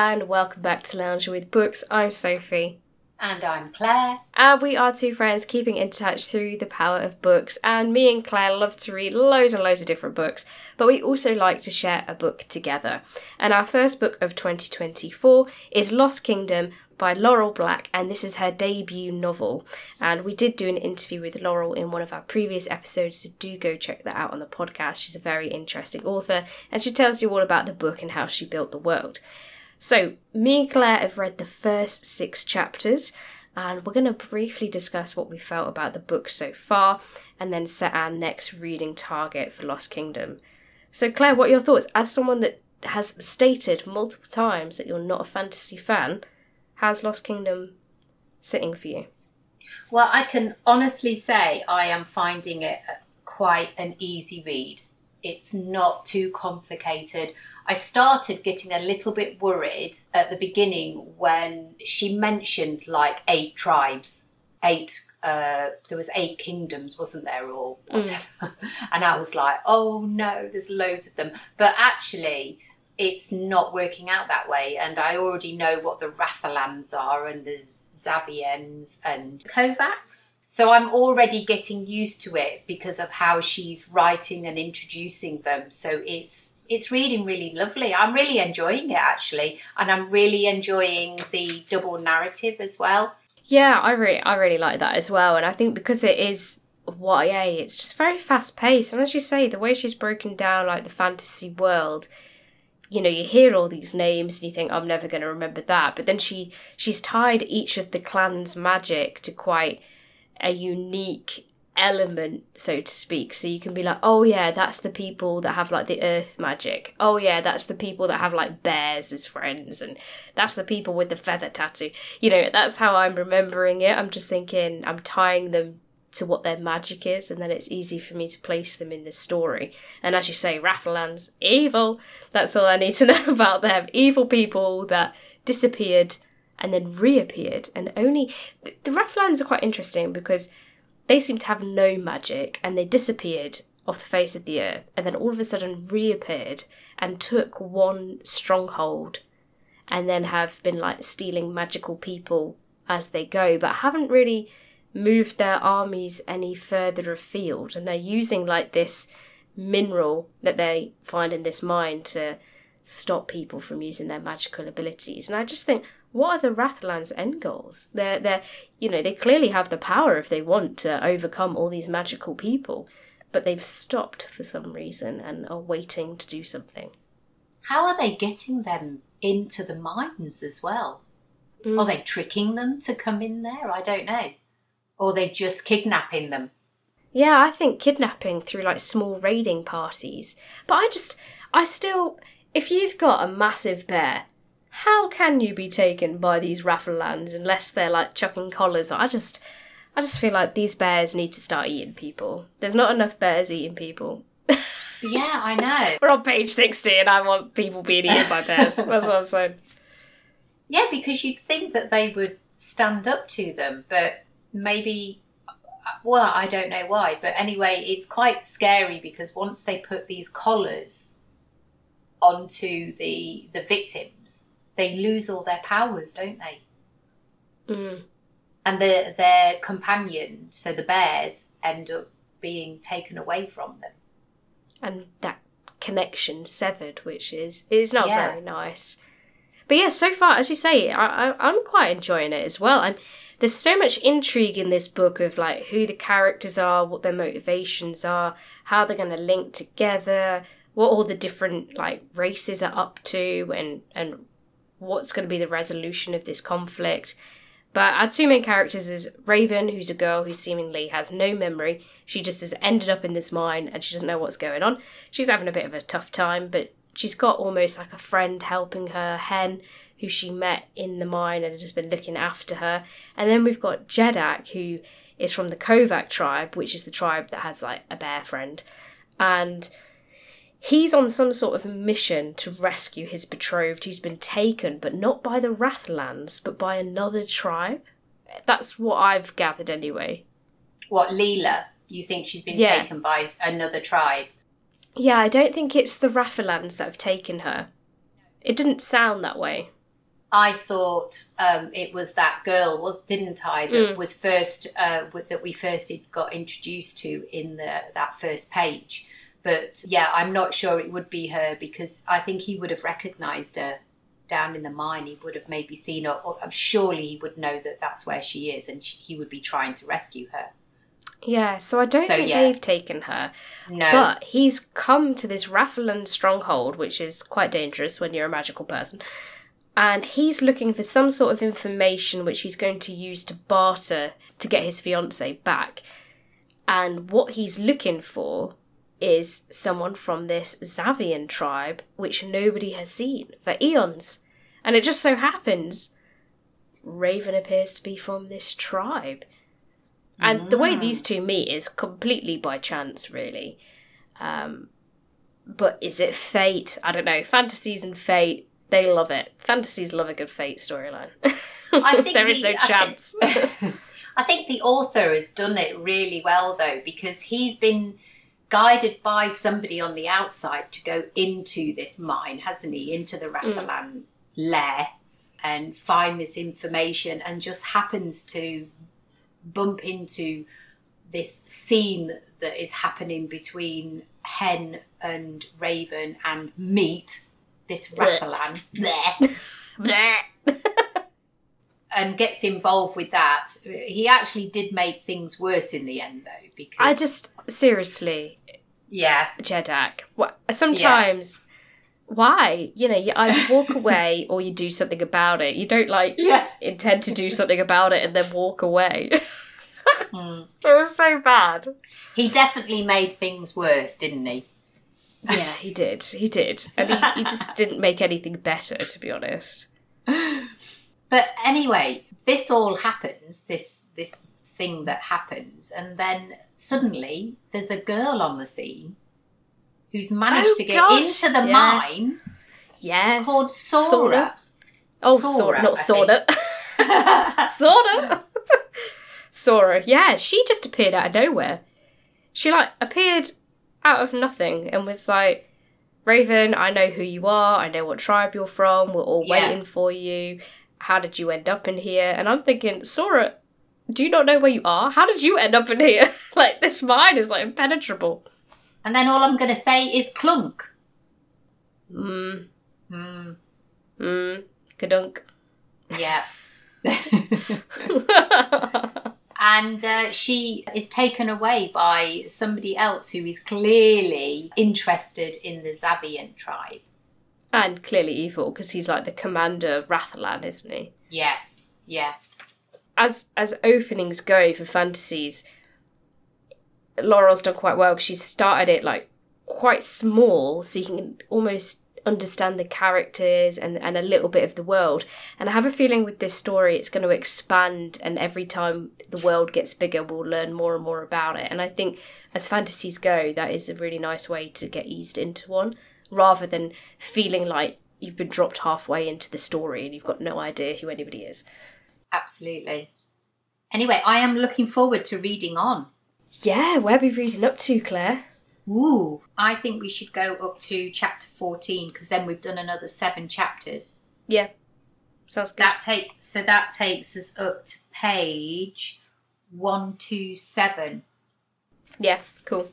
and welcome back to Lounging with Books. I'm Sophie. And I'm Claire. And we are two friends keeping in touch through the power of books. And me and Claire love to read loads and loads of different books, but we also like to share a book together. And our first book of 2024 is Lost Kingdom by Laurel Black, and this is her debut novel. And we did do an interview with Laurel in one of our previous episodes, so do go check that out on the podcast. She's a very interesting author, and she tells you all about the book and how she built the world. So, me and Claire have read the first six chapters, and we're going to briefly discuss what we felt about the book so far, and then set our next reading target for Lost Kingdom. So, Claire, what are your thoughts? As someone that has stated multiple times that you're not a fantasy fan, how's Lost Kingdom sitting for you? Well, I can honestly say I am finding it uh, quite an easy read. It's not too complicated. I started getting a little bit worried at the beginning when she mentioned like eight tribes, eight. Uh, there was eight kingdoms, wasn't there, or mm. whatever? Mm. and I was like, oh no, there's loads of them. But actually, it's not working out that way. And I already know what the Rathalans are, and the Zaviens and Kovacs. So I'm already getting used to it because of how she's writing and introducing them. So it's it's reading really lovely. I'm really enjoying it actually, and I'm really enjoying the double narrative as well. Yeah, I really I really like that as well, and I think because it is YA, it's just very fast paced, and as you say, the way she's broken down like the fantasy world you know you hear all these names and you think i'm never going to remember that but then she she's tied each of the clan's magic to quite a unique element, so to speak. So you can be like, oh yeah, that's the people that have like the earth magic. Oh yeah, that's the people that have like bears as friends, and that's the people with the feather tattoo. You know, that's how I'm remembering it. I'm just thinking I'm tying them to what their magic is, and then it's easy for me to place them in the story. And as you say, Rathalan's evil. That's all I need to know about them. Evil people that disappeared and then reappeared, and only the, the Rathalans are quite interesting because they seem to have no magic and they disappeared off the face of the earth and then all of a sudden reappeared and took one stronghold and then have been like stealing magical people as they go, but haven't really moved their armies any further afield. And they're using like this mineral that they find in this mine to stop people from using their magical abilities. And I just think, what are the Rathalan's end goals? They're they're you know, they clearly have the power if they want to overcome all these magical people, but they've stopped for some reason and are waiting to do something. How are they getting them into the mines as well? Mm. Are they tricking them to come in there? I don't know. Or are they just kidnapping them? Yeah, I think kidnapping through like small raiding parties. But I just I still if you've got a massive bear how can you be taken by these Rathalans unless they're like chucking collars? I just, I just feel like these bears need to start eating people. There's not enough bears eating people. yeah, I know. We're on page sixty, and I want people being eaten by bears. That's what I'm saying. Yeah, because you'd think that they would stand up to them, but maybe well, I don't know why, but anyway, it's quite scary because once they put these collars onto the the victims, they lose all their powers, don't they? Mm. And the, their companion, so the bears, end up being taken away from them. And that connection severed, which is is not yeah. very nice. But yeah, so far, as you say, I, I, am quite enjoying it as well. I'm there's so much intrigue in this book of like who the characters are, what their motivations are, how they're going to link together, what all the different like races are up to, and and what's going to be the resolution of this conflict. But our two main characters is Raven, who's a girl who seemingly has no memory. She just has ended up in this mine and she doesn't know what's going on. She's having a bit of a tough time, but she's got almost like a friend helping her, Hen, who she met in the mine and has been looking after her. And then we've got Jeddak, who is from the Kovac tribe, which is the tribe that has like a bear friend. And He's on some sort of mission to rescue his betrothed who's been taken, but not by the Rathalans, but by another tribe. That's what I've gathered anyway. What, Leela? You think she's been yeah. taken by another tribe? Yeah, I don't think it's the Rathalans that have taken her. It didn't sound that way. I thought um, it was that girl, was didn't I? That Mm. was first uh, that we first got introduced to in the that first page. But yeah, I'm not sure it would be her because I think he would have recognised her down in the mine. He would have maybe seen her. Or I'm surely he would know that that's where she is, and she, he would be trying to rescue her. Yeah, so I don't So, think yeah. they've taken her. No, But he's come to this Rathalan stronghold, which is quite dangerous when you're a magical person. And he's looking for some sort of information which he's going to use to barter to get his fiancee back. And what he's looking for is someone from this Zavian tribe, which nobody has seen for eons. And it just so happens Raven appears to be from this tribe. And the way Mm. these two meet is completely by chance, really. Um, but is it fate? I don't know. Fantasies and fate, they love it. Fantasies love a good fate storyline. I think there is the- no I chance. I think the author has done it really well though, because he's been guided by somebody on the outside to go into this mine, hasn't he? Into the hmm. Rathalan lair and find this information and just happens to bump into this scene that is happening between Hen and Raven and meet this Rathalan. And gets involved with that. He actually did make things worse in the end, though, because I just, seriously, yeah, Jedak, what, sometimes, why? You know, you either walk away or you do something about it. You don't, like, yeah. intend to do something about it and then walk away. Hmm. it was so bad. He definitely made things worse, didn't he? Yeah, he did. He did. And he, he just didn't make anything better, to be honest. But anyway, this all happens. This this thing that happens, and then suddenly there's a girl on the scene who's managed Oh, to get gosh, into the yes. mine Yes. called Sora. Oh, Sora, Sora, not Sora. Sora. Sora. Yeah, she just appeared out of nowhere. She like appeared out of nothing and was like, Raven, I know who you are. I know what tribe you're from. We're all Yeah. waiting for you. How did you end up in here? And I'm thinking, Sora, do you not know where you are? How did you end up in here? like this mine is like impenetrable. and then all I'm going to say is clunk. Mm, Hmm. mm, kadunk. Yeah. and uh, she is taken away by somebody else who is clearly interested in the Zavian tribe. and clearly evil because he's like the commander of Rathalan, isn't he? Yes, yeah, as as openings go for fantasies, Laurel's done quite well because she's started it like quite small, so you can almost understand the characters and, and a little bit of the world. And I have a feeling with this story it's going to expand, and every time the world gets bigger, we'll learn more and more about it. And I think as fantasies go, that is a really nice way to get eased into one, rather than feeling like you've been dropped halfway into the story and you've got no idea who anybody is. absolutely. Anyway, I am looking forward to reading on. Yeah, where are we reading up to, Claire? Ooh, I think we should go up to chapter 14 because then we've done another seven chapters. Yeah, sounds good. That take so that takes us up to page 127. yeah, cool.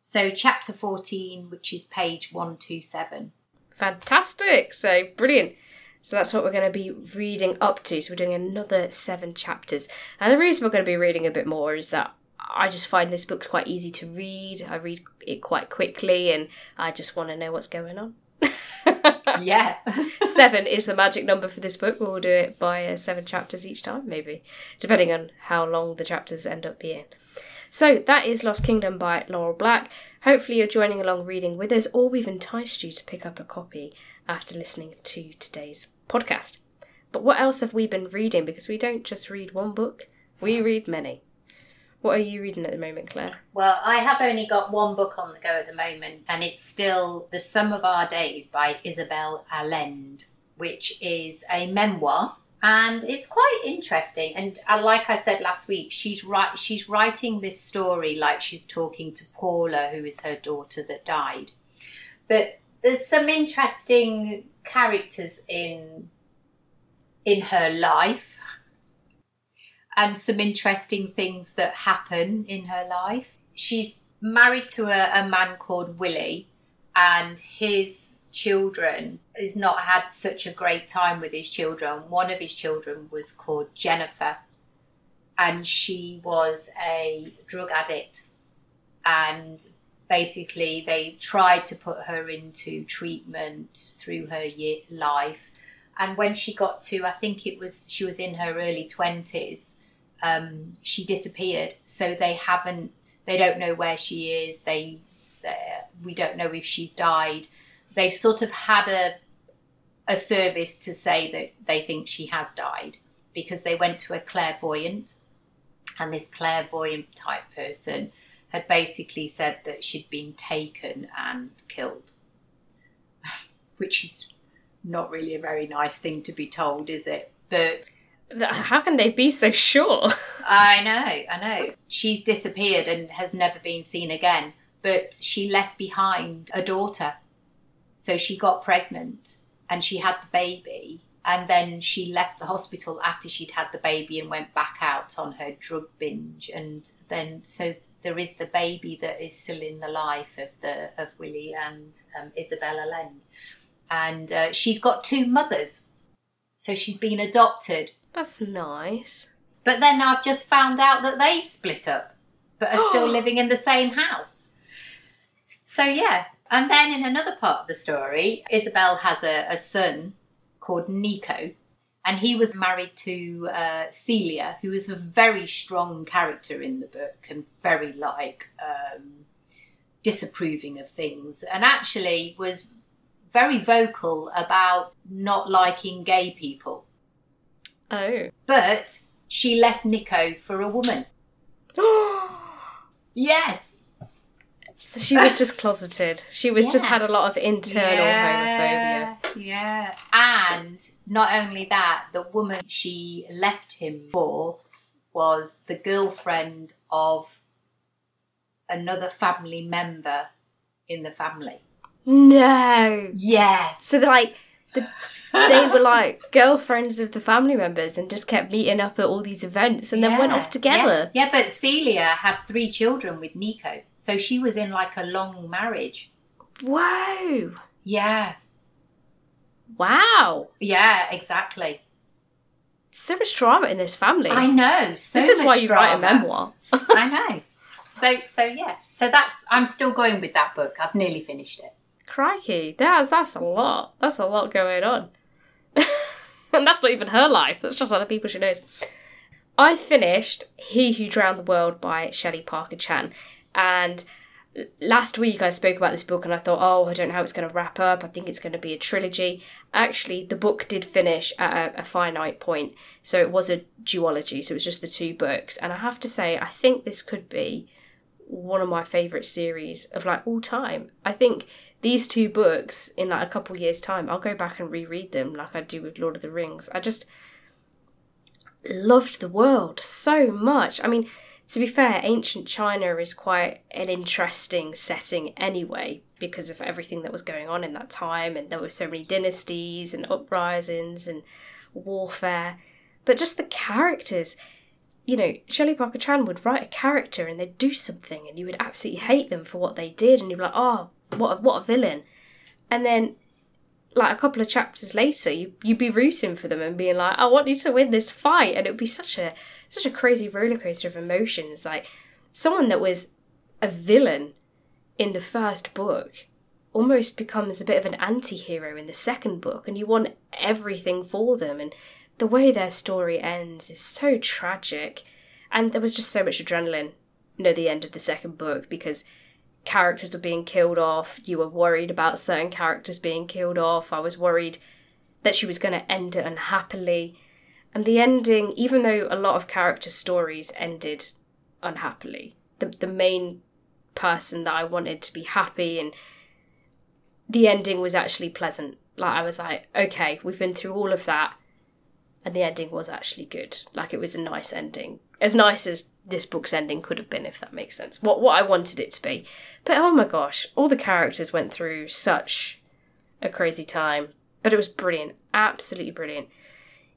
So chapter 14, which is page 127. Fantastic. So, brilliant. So, that's what we're going to be reading up to. So, we're doing another seven chapters. And the reason we're going to be reading a bit more is that I just find this book quite easy to read. I read it quite quickly and I just want to know what's going on. Yeah. seven is the magic number for this book. We'll do it by uh, seven chapters each time, maybe, depending on how long the chapters end up being. So that is Lost Kingdom by Laurel Black. Hopefully, you're joining along reading with us, or we've enticed you to pick up a copy after listening to today's podcast. But what else have we been reading? Because we don't just read one book, we read many. What are you reading at the moment, Claire? Well, I have only got one book on the go at the moment, and it's still The Sum of Our Days by Isabel Allende, which is a memoir. And it's quite interesting. And uh, like I said last week, she's. She's writing this story like she's talking to Paula, who is her daughter that died. But there's some interesting characters in in her life and some interesting things that happen in her life. She's married to a, a man called Willie, and his children has not had such a great time with his children. One of his children was called Jennifer, and she was a drug addict. And basically, they tried to put her into treatment through her year, life. And when she got to, I think it was, she was in her early 20s, um, she disappeared. So they haven't, they don't know where she is. They, we don't know if she's died. They've sort of had a, a service to say that they think she has died because they went to a clairvoyant and this clairvoyant type person had basically said that she'd been taken and killed, which is not really a very nice thing to be told, is it? But how can they be so sure? I know, I know. She's disappeared and has never been seen again, but she left behind a daughter. So she got pregnant and she had the baby and then she left the hospital after she'd had the baby and went back out on her drug binge and then so there is the baby that is still in the life of the of Willie and um, Isabel Allende. And uh, she's got two mothers. So she's been adopted. That's nice. But then I've just found out that they've split up but are still living in the same house. So yeah. And then in another part of the story Isabel has a, a son called Nico. And he was married to uh, Celia, who was a very strong character in the book and very like um, disapproving of things, and actually was very vocal about not liking gay people. Oh. But she left Nico for a woman. yes. So she was just closeted. She was yeah. just had a lot of internal yeah, homophobia. Yeah. And not only that, the woman she left him for was the girlfriend of another family member in the family. No. Yes. So like the they were like girlfriends of the family members and just kept meeting up at all these events and yeah, then went off together. Yeah. yeah, but Celia had three children with Nico. So she was in like a long marriage. Whoa. Yeah. Wow. Yeah, exactly. So much drama in this family. I know. So this is why you drama. write a memoir. I know. So so yeah. So that's I'm still going with that book. I've nearly finished it. Crikey, that's that's a lot. That's a lot going on. and that's not even her life, that's just other people she knows. I finished He Who Drowned the World by Shelley Parker Chan. And last week I spoke about this book and I thought, oh, I don't know how it's going to wrap up. I think it's going to be a trilogy. Actually, the book did finish at a, a finite point. So it was a duology. So it was just the two books. And I have to say, I think this could be one of my favourite series of like all time. I think these two books in like a couple years time i'll go back and reread them like i do with lord of the rings. I just loved the world so much. I mean to be fair ancient china is quite an interesting setting anyway because of everything that was going on in that time and there were so many dynasties and uprisings and warfare. But just the characters you know, Shelley Parker Chan would write a character and they'd do something and you would absolutely hate them for what they did and you'd be like, oh, what a, what a villain. And then, like a couple of chapters later, you you'd be rooting for them and being like, I want you to win this fight, and it would be such a such a crazy roller coaster of emotions. Like someone that was a villain in the first book almost becomes a bit of an anti-hero in the second book and you want everything for them and the way their story ends is so tragic and there was just so much adrenaline near the end of the second book because characters were being killed off. You were worried about certain characters being killed off. I was worried that she was going to end it unhappily. And the ending, even though a lot of character stories ended unhappily, the, the main person that I wanted to be happy and the ending was actually pleasant. Like, I was like, okay, we've been through all of that. And the ending was actually good. Like, it was a nice ending. As nice as this book's ending could have been, if that makes sense. What what I wanted it to be. But oh my gosh, all the characters went through such a crazy time. But it was brilliant, absolutely brilliant.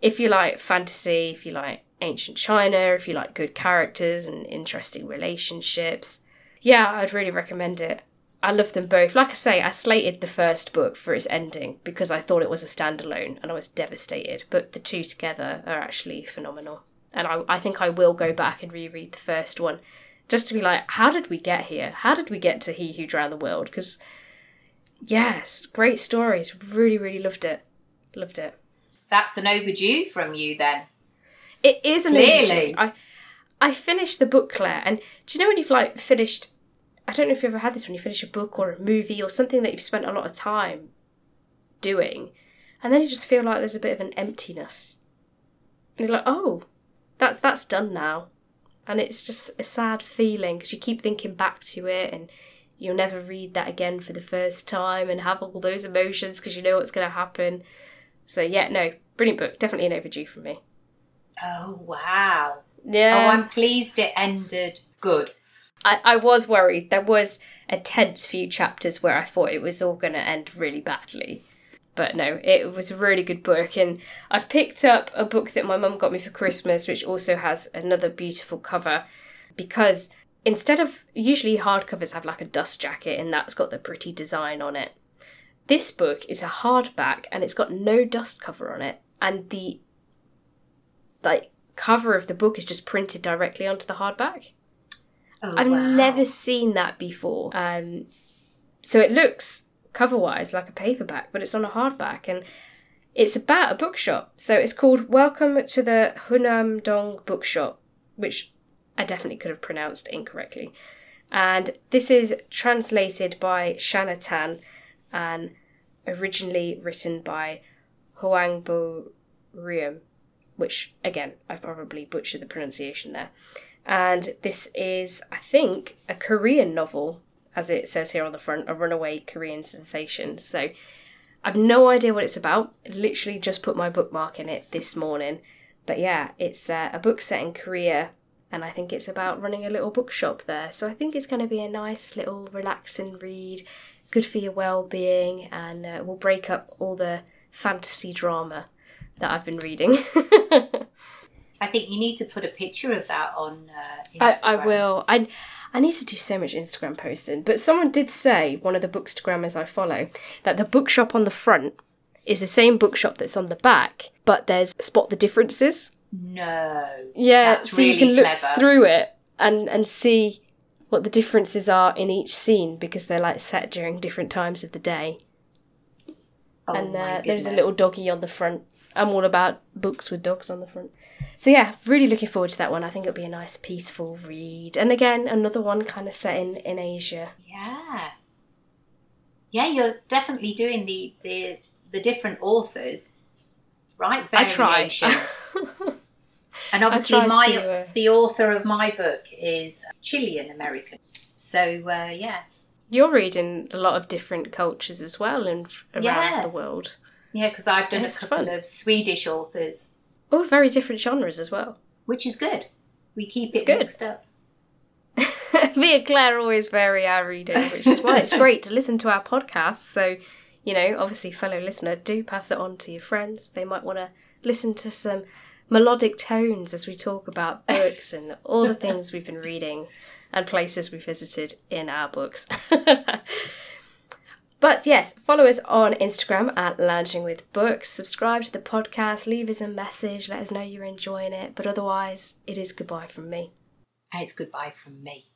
if you like fantasy, if you like ancient China, if you like good characters and interesting relationships, yeah, I'd really recommend it. I love them both. Like I say, I slated the first book for its ending because I thought it was a standalone and I was devastated. But the two together are actually phenomenal. And I, I think I will go back and reread the first one just to be like, how did we get here? How did we get to He Who Drowned the World? Because, yes, great stories. Really, really loved it. Loved it. That's an overdue from you then. It is an Clearly. overdue. I, I finished the book, Claire, and do you know when you've like finished? I don't know if you've ever had this when you finish a book or a movie or something that you've spent a lot of time doing, and then you just feel like there's a bit of an emptiness. And you're like, oh, that's that's done now, and it's just a sad feeling because you keep thinking back to it, and you'll never read that again for the first time and have all those emotions because you know what's going to happen. So yeah, no, brilliant book, definitely an overdue from me. Oh, wow. Yeah. Oh, I'm pleased it ended good. I, I was worried. There was a tense few chapters where I thought it was all going to end really badly. But no, it was a really good book. And I've picked up a book that my mum got me for Christmas, which also has another beautiful cover. Because instead of usually hardcovers have like a dust jacket and that's got the pretty design on it. This book is a hardback and it's got no dust cover on it. And the like cover of the book is just printed directly onto the hardback. Oh, I've wow. never seen that before. Um, so it looks cover wise like a paperback, but it's on a hardback and it's about a bookshop. So it's called Welcome to the Hyunam-Dong Bookshop, which I definitely could have pronounced incorrectly. And this is translated by Shanna Tan and originally written by Huang Bo Riem, which again, I've probably butchered the pronunciation there. And this is, I think, a Korean novel, as it says here on the front, a runaway Korean sensation. So I've no idea what it's about. Literally just put my bookmark in it this morning. But yeah, it's uh, a book set in Korea, and I think it's about running a little bookshop there. So I think it's going to be a nice little relaxing read, good for your well-being, and uh, will break up all the fantasy drama that I've been reading. I think you need to put a picture of that on uh, I, I will. I I need to do so much Instagram posting. But someone did say, one of the bookstagrammers I follow, that the bookshop on the front is the same bookshop that's on the back, but there's spot the differences. No. Yeah, That's so really you can look clever. through it and and see what the differences are in each scene because they're like set during different times of the day. Oh and uh, there's a little doggy on the front. I'm all about books with dogs on the front. So yeah, really looking forward to that one. I think it'll be a nice peaceful read. And again, another one kind of set in in Asia. Yeah. Yeah, you're definitely doing the the, the different authors, right? I try. And obviously, try my to, uh, the author of my book is Chilean American. So uh, yeah, You're reading a lot of different cultures as well and around Yes. the world. Yeah, because I've done It's a couple fun. of Swedish authors, All very different genres as well. which is good. We keep It's it good. mixed up. Me and Claire always vary our reading, which is why it's great to listen to our podcast. So, you know, obviously, fellow listener, do pass it on to your friends. They might want to listen to some melodic tones as we talk about books and all the things we've been reading and places we visited in our books. But yes, follow us on Instagram at Lounging with Books. Subscribe to the podcast, leave us a message, let us know you're enjoying it. But otherwise, it is goodbye from me. It's goodbye from me.